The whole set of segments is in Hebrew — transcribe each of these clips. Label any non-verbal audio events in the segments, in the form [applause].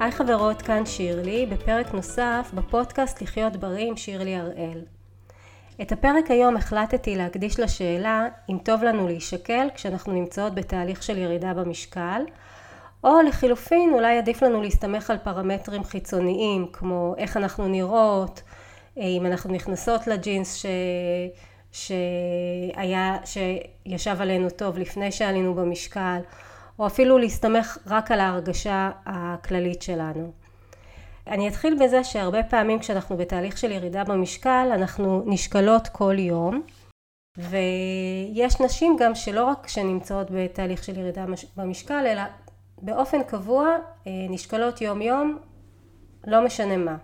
היי חברות, כאן שירלי, בפרק נוסף בפודקאסט לחיות בריא עם שירלי הראל. את הפרק היום החלטתי להקדיש לשאלה אם טוב לנו להישקל כשאנחנו נמצאות בתהליך של ירידה במשקל, או לחילופין אולי עדיף לנו להסתמך על פרמטרים חיצוניים כמו איך אנחנו נראות, אם אנחנו נכנסות לג'ינס ש... שהיה, שישב עלינו טוב לפני שעלינו במשקל, או אפילו להסתמך רק על ההרגשה הכללית שלנו. אני אתחיל בזה שהרבה פעמים כשאנחנו בתהליך של ירידה במשקל אנחנו נשקלות כל יום ויש נשים גם שלא רק שנמצאות בתהליך של ירידה במשקל אלא באופן קבוע אה, נשקלות יום יום לא משנה מה.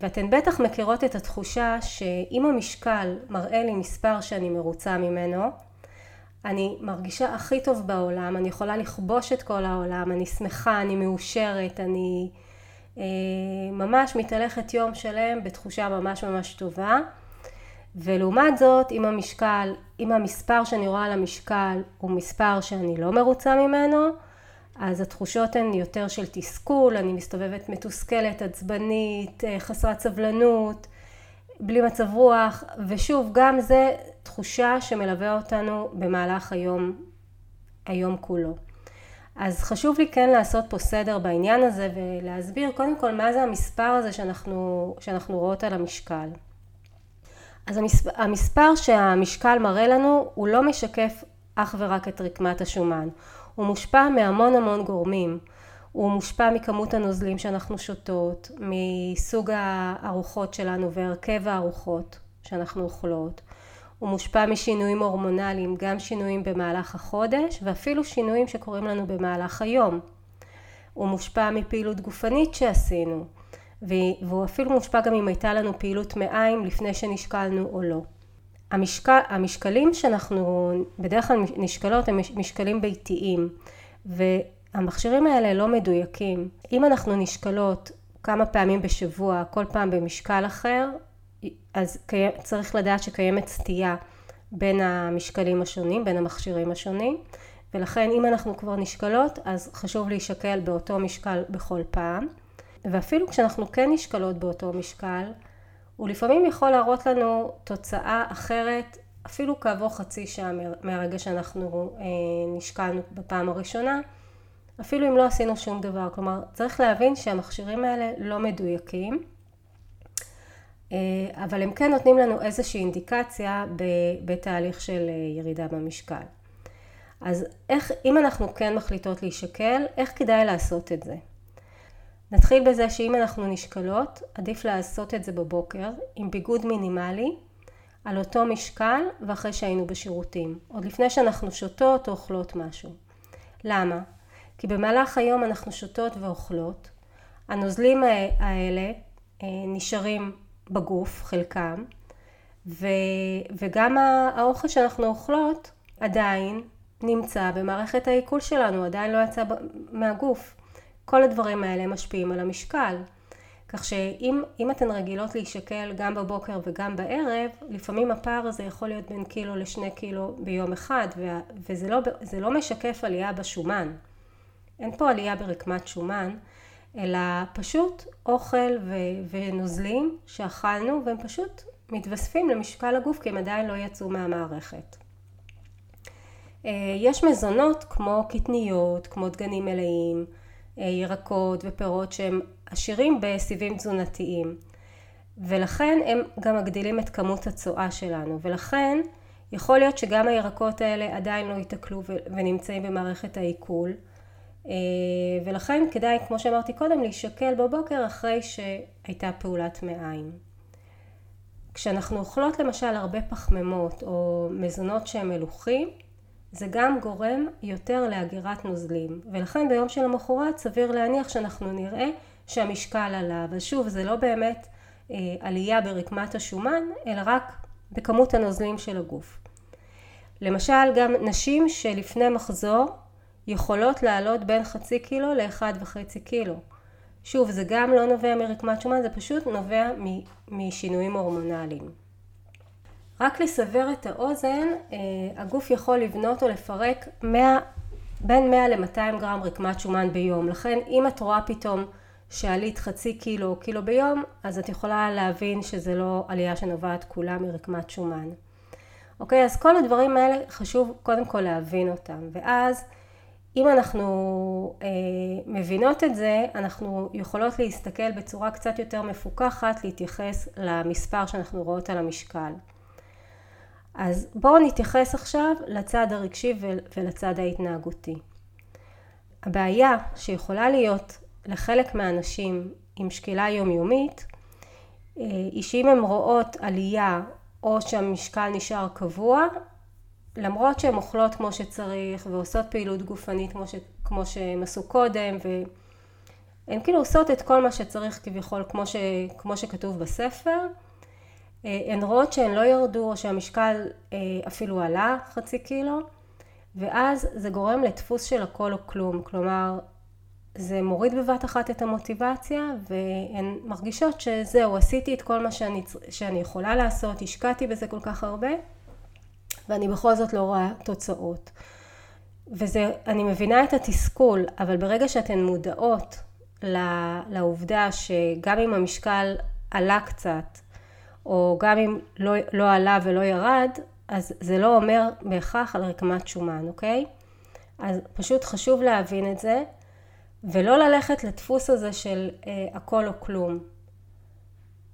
ואתן בטח מכירות את התחושה שאם המשקל מראה לי מספר שאני מרוצה ממנו אני מרגישה הכי טוב בעולם, אני יכולה לכבוש את כל העולם, אני שמחה, אני מאושרת, אני אה, ממש מתהלכת יום שלם בתחושה ממש ממש טובה. ולעומת זאת, אם המשקל, אם המספר שאני רואה על המשקל הוא מספר שאני לא מרוצה ממנו, אז התחושות הן יותר של תסכול, אני מסתובבת מתוסכלת, עצבנית, אה, חסרת סבלנות, בלי מצב רוח, ושוב, גם זה תחושה שמלווה אותנו במהלך היום, היום כולו. אז חשוב לי כן לעשות פה סדר בעניין הזה ולהסביר קודם כל מה זה המספר הזה שאנחנו, שאנחנו רואות על המשקל. אז המספר, המספר שהמשקל מראה לנו הוא לא משקף אך ורק את רקמת השומן. הוא מושפע מהמון המון גורמים. הוא מושפע מכמות הנוזלים שאנחנו שותות, מסוג הארוחות שלנו והרכב הארוחות שאנחנו אוכלות. הוא מושפע משינויים הורמונליים, גם שינויים במהלך החודש ואפילו שינויים שקורים לנו במהלך היום. הוא מושפע מפעילות גופנית שעשינו, והוא אפילו מושפע גם אם הייתה לנו פעילות מעיים לפני שנשקלנו או לא. המשקל, המשקלים שאנחנו בדרך כלל נשקלות הם משקלים ביתיים והמכשירים האלה לא מדויקים. אם אנחנו נשקלות כמה פעמים בשבוע, כל פעם במשקל אחר, אז צריך לדעת שקיימת סטייה בין המשקלים השונים, בין המכשירים השונים, ולכן אם אנחנו כבר נשקלות, אז חשוב להישקל באותו משקל בכל פעם. ואפילו כשאנחנו כן נשקלות באותו משקל, הוא לפעמים יכול להראות לנו תוצאה אחרת אפילו כעבור חצי שעה מהרגע שאנחנו אה, נשקלנו בפעם הראשונה, אפילו אם לא עשינו שום דבר. כלומר, צריך להבין שהמכשירים האלה לא מדויקים, אה, אבל הם כן נותנים לנו איזושהי אינדיקציה בתהליך של אה, ירידה במשקל. אז איך, אם אנחנו כן מחליטות להישקל, איך כדאי לעשות את זה? נתחיל בזה שאם אנחנו נשקלות, עדיף לעשות את זה בבוקר עם ביגוד מינימלי על אותו משקל ואחרי שהיינו בשירותים, עוד לפני שאנחנו שותות או אוכלות משהו. למה? כי במהלך היום אנחנו שותות ואוכלות, הנוזלים האלה אה, נשארים בגוף, חלקם, ו, וגם האוכל שאנחנו אוכלות עדיין נמצא במערכת העיכול שלנו, עדיין לא יצא מהגוף. כל הדברים האלה משפיעים על המשקל. כך שאם אתן רגילות להישקל גם בבוקר וגם בערב, לפעמים הפער הזה יכול להיות בין קילו לשני קילו ביום אחד, וזה לא, לא משקף עלייה בשומן. אין פה עלייה ברקמת שומן, אלא פשוט אוכל ונוזלים שאכלנו והם פשוט מתווספים למשקל הגוף כי הם עדיין לא יצאו מהמערכת. אה, יש מזונות כמו קטניות, כמו דגנים מלאים, אה, ירקות ופירות שהם עשירים בסיבים תזונתיים. ולכן הם גם מגדילים את כמות הצואה שלנו. ולכן יכול להיות שגם הירקות האלה עדיין לא ייתקלו ונמצאים במערכת העיכול ולכן כדאי כמו שאמרתי קודם להישקל בבוקר אחרי שהייתה פעולת מעיים. כשאנחנו אוכלות למשל הרבה פחמימות או מזונות שהם מלוכים זה גם גורם יותר לאגירת נוזלים ולכן ביום של המחרת סביר להניח שאנחנו נראה שהמשקל עלה אבל שוב זה לא באמת אה, עלייה ברקמת השומן אלא רק בכמות הנוזלים של הגוף. למשל גם נשים שלפני מחזור יכולות לעלות בין חצי קילו לאחד וחצי קילו. שוב זה גם לא נובע מרקמת שומן זה פשוט נובע משינויים הורמונליים. רק לסבר את האוזן, אה, הגוף יכול לבנות או לפרק 100, בין 100 ל-200 גרם רקמת שומן ביום. לכן אם את רואה פתאום שעלית חצי קילו או קילו ביום, אז את יכולה להבין שזה לא עלייה שנובעת כולה מרקמת שומן. אוקיי, אז כל הדברים האלה חשוב קודם כל להבין אותם, ואז אם אנחנו אה, מבינות את זה, אנחנו יכולות להסתכל בצורה קצת יותר מפוקחת, להתייחס למספר שאנחנו רואות על המשקל. אז בואו נתייחס עכשיו לצד הרגשי ולצד ההתנהגותי. הבעיה שיכולה להיות לחלק מהאנשים עם שקילה יומיומית, אה, היא שאם הן רואות עלייה או שהמשקל נשאר קבוע, למרות שהן אוכלות כמו שצריך ועושות פעילות גופנית כמו, ש, כמו שהן עשו קודם והן כאילו עושות את כל מה שצריך כביכול כמו, ש, כמו שכתוב בספר. אה, הן רואות שהן לא ירדו או שהמשקל אה, אפילו עלה חצי קילו ואז זה גורם לדפוס של הכל או כלום. כלומר זה מוריד בבת אחת את המוטיבציה והן מרגישות שזהו עשיתי את כל מה שאני, שאני יכולה לעשות השקעתי בזה כל כך הרבה ואני בכל זאת לא רואה תוצאות. וזה, אני מבינה את התסכול, אבל ברגע שאתן מודעות לעובדה שגם אם המשקל עלה קצת, או גם אם לא, לא עלה ולא ירד, אז זה לא אומר בהכרח על רקמת שומן, אוקיי? אז פשוט חשוב להבין את זה, ולא ללכת לדפוס הזה של אה, הכל או כלום.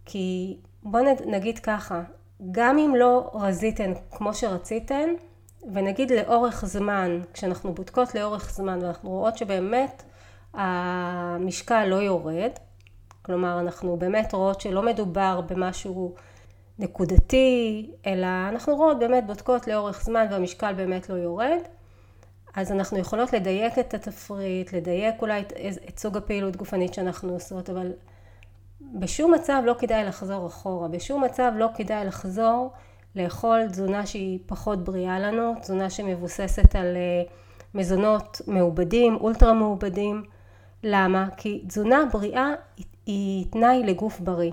כי בוא נגיד ככה, גם אם לא רזיתן כמו שרציתן, ונגיד לאורך זמן, כשאנחנו בודקות לאורך זמן ואנחנו רואות שבאמת המשקל לא יורד, כלומר אנחנו באמת רואות שלא מדובר במשהו נקודתי, אלא אנחנו רואות באמת בודקות לאורך זמן והמשקל באמת לא יורד, אז אנחנו יכולות לדייק את התפריט, לדייק אולי את, את סוג הפעילות גופנית שאנחנו עושות, אבל בשום מצב לא כדאי לחזור אחורה, בשום מצב לא כדאי לחזור לאכול תזונה שהיא פחות בריאה לנו, תזונה שמבוססת על אה, מזונות מעובדים, אולטרה מעובדים. למה? כי תזונה בריאה היא תנאי לגוף בריא.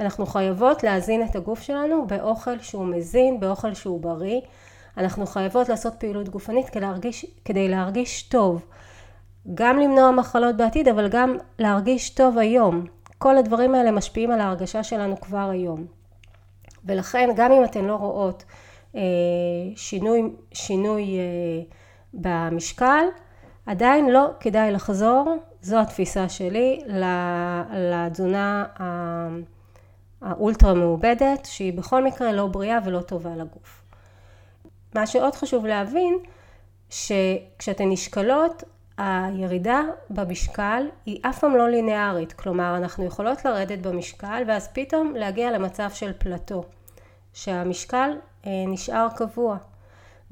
אנחנו חייבות להזין את הגוף שלנו באוכל שהוא מזין, באוכל שהוא בריא. אנחנו חייבות לעשות פעילות גופנית כדי להרגיש, כדי להרגיש טוב. גם למנוע מחלות בעתיד, אבל גם להרגיש טוב היום. כל הדברים האלה משפיעים על ההרגשה שלנו כבר היום. ולכן גם אם אתן לא רואות אה, שינוי, שינוי אה, במשקל, עדיין לא כדאי לחזור, זו התפיסה שלי, לתזונה האולטרה מעובדת, שהיא בכל מקרה לא בריאה ולא טובה לגוף. מה שעוד חשוב להבין, שכשאתן נשקלות, הירידה במשקל היא אף פעם לא ליניארית, כלומר אנחנו יכולות לרדת במשקל ואז פתאום להגיע למצב של פלטו, שהמשקל אה, נשאר קבוע,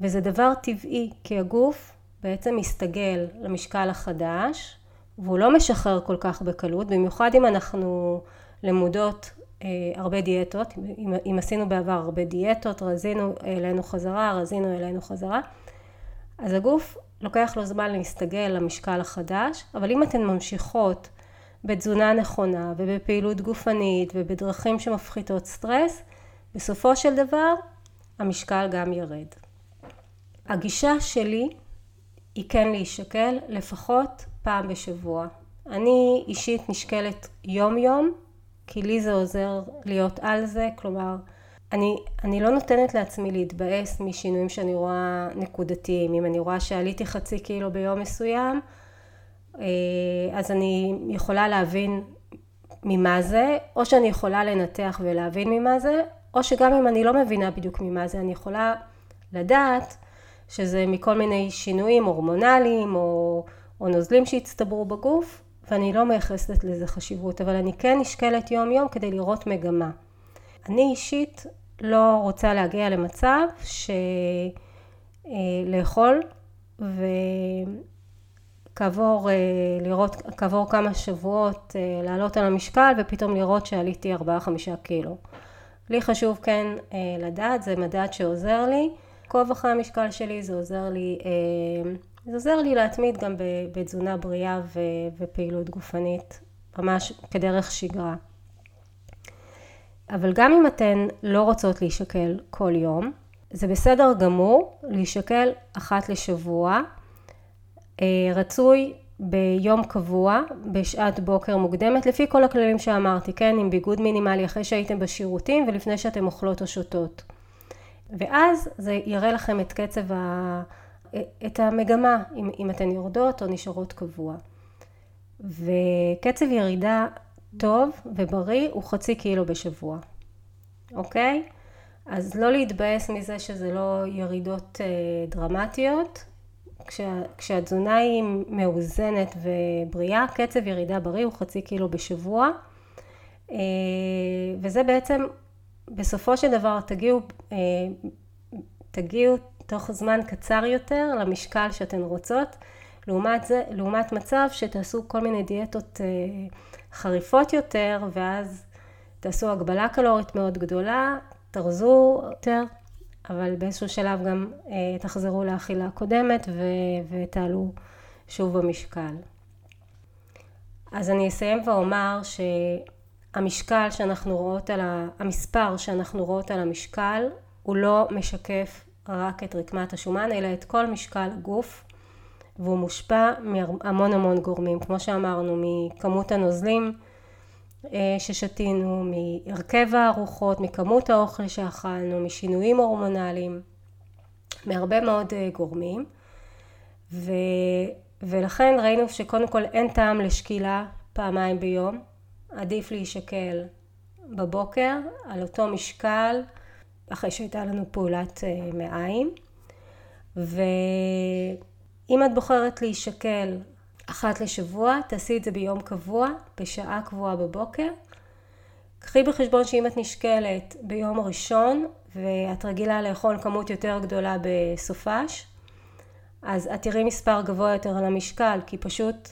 וזה דבר טבעי כי הגוף בעצם מסתגל למשקל החדש והוא לא משחרר כל כך בקלות, במיוחד אם אנחנו למודות אה, הרבה דיאטות, אם, אם עשינו בעבר הרבה דיאטות, רזינו אלינו חזרה, רזינו אלינו חזרה, אז הגוף לוקח לו זמן להסתגל למשקל החדש, אבל אם אתן ממשיכות בתזונה נכונה ובפעילות גופנית ובדרכים שמפחיתות סטרס, בסופו של דבר המשקל גם ירד. הגישה שלי היא כן להישקל לפחות פעם בשבוע. אני אישית נשקלת יום יום, כי לי זה עוזר להיות על זה, כלומר אני, אני לא נותנת לעצמי להתבאס משינויים שאני רואה נקודתיים. אם אני רואה שעליתי חצי קילו ביום מסוים, אה, אז אני יכולה להבין ממה זה, או שאני יכולה לנתח ולהבין ממה זה, או שגם אם אני לא מבינה בדיוק ממה זה, אני יכולה לדעת שזה מכל מיני שינויים הורמונליים או, או נוזלים שהצטברו בגוף, ואני לא מייחסת לזה חשיבות, אבל אני כן נשקלת יום יום כדי לראות מגמה. אני אישית לא רוצה להגיע למצב שלאכול וכעבור אה, לראות, כעבור כמה שבועות אה, לעלות על המשקל ופתאום לראות שעליתי 4-5 קילו. לי חשוב כן אה, לדעת, זה מדד שעוזר לי. עקוב אחרי המשקל שלי, זה עוזר לי, זה עוזר לי להתמיד גם בתזונה בריאה ופעילות גופנית, ממש כדרך שגרה. אבל גם אם אתן לא רוצות להישקל כל יום, זה בסדר גמור להישקל אחת לשבוע. אה, רצוי ביום קבוע, בשעת בוקר מוקדמת, לפי כל הכללים שאמרתי, כן, עם ביגוד מינימלי אחרי שהייתם בשירותים ולפני שאתם אוכלות או שותות. ואז זה יראה לכם את קצב ה... את המגמה, אם, אם אתן יורדות או נשארות קבוע. וקצב ירידה טוב ובריא הוא חצי קילו בשבוע, אוקיי? אז לא להתבאס מזה שזה לא ירידות אה, דרמטיות. כשה, כשהתזונה היא מאוזנת ובריאה, קצב ירידה בריא הוא חצי קילו בשבוע. אה, וזה בעצם, בסופו של דבר תגיעו, אה, תגיעו תוך זמן קצר יותר למשקל שאתן רוצות. לעומת זה, לעומת מצב שתעשו כל מיני דיאטות חריפות יותר, ואז תעשו הגבלה קלורית מאוד גדולה, תרזו יותר, אבל באיזשהו שלב גם אה, תחזרו לאכילה קודמת ו, ותעלו שוב במשקל. אז אני אסיים ואומר שהמשקל שאנחנו רואות על ה... המספר שאנחנו רואות על המשקל הוא לא משקף רק את רקמת השומן אלא את כל משקל הגוף והוא מושפע מהמון המון גורמים כמו שאמרנו מכמות הנוזלים אה, ששתינו, מהרכב הארוחות, מכמות האוכל שאכלנו, משינויים הורמונליים, מהרבה מאוד אה, גורמים. ו, ולכן ראינו שקודם כל אין טעם לשקילה פעמיים ביום, עדיף להישקל בבוקר על אותו משקל אחרי שהייתה לנו פעולת אה, מעיים. ואם את בוחרת להישקל אחת לשבוע, תעשי את זה ביום קבוע, בשעה קבועה בבוקר. קחי בחשבון שאם את נשקלת ביום ראשון ואת רגילה לאכול כמות יותר גדולה בסופש, אז את תראי מספר גבוה יותר על המשקל, כי פשוט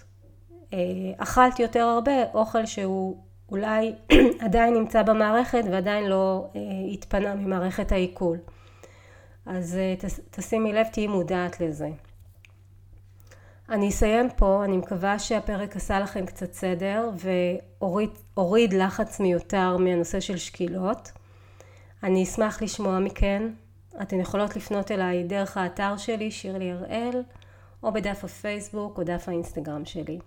אה, אכלת יותר הרבה אוכל שהוא אולי [clears throat] עדיין נמצא במערכת ועדיין לא אה, התפנה ממערכת העיכול. אז אה, תשימי לב, תהיי מודעת לזה. אני אסיים פה, אני מקווה שהפרק עשה לכם קצת סדר והוריד לחץ מיותר מהנושא של שקילות. אני אשמח לשמוע מכן. אתן יכולות לפנות אליי דרך האתר שלי, שירלי הראל, או בדף הפייסבוק או דף האינסטגרם שלי.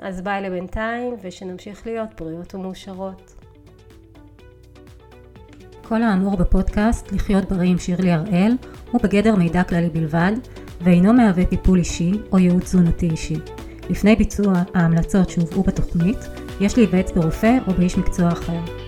אז ביי לבינתיים, ושנמשיך להיות בריאות ומאושרות. כל האמור בפודקאסט לחיות בריא עם שירלי הראל הוא בגדר מידע כללי בלבד ואינו מהווה טיפול אישי או ייעוץ תזונתי אישי. לפני ביצוע ההמלצות שהובאו בתוכנית, יש להיוועץ ברופא או באיש מקצוע אחר.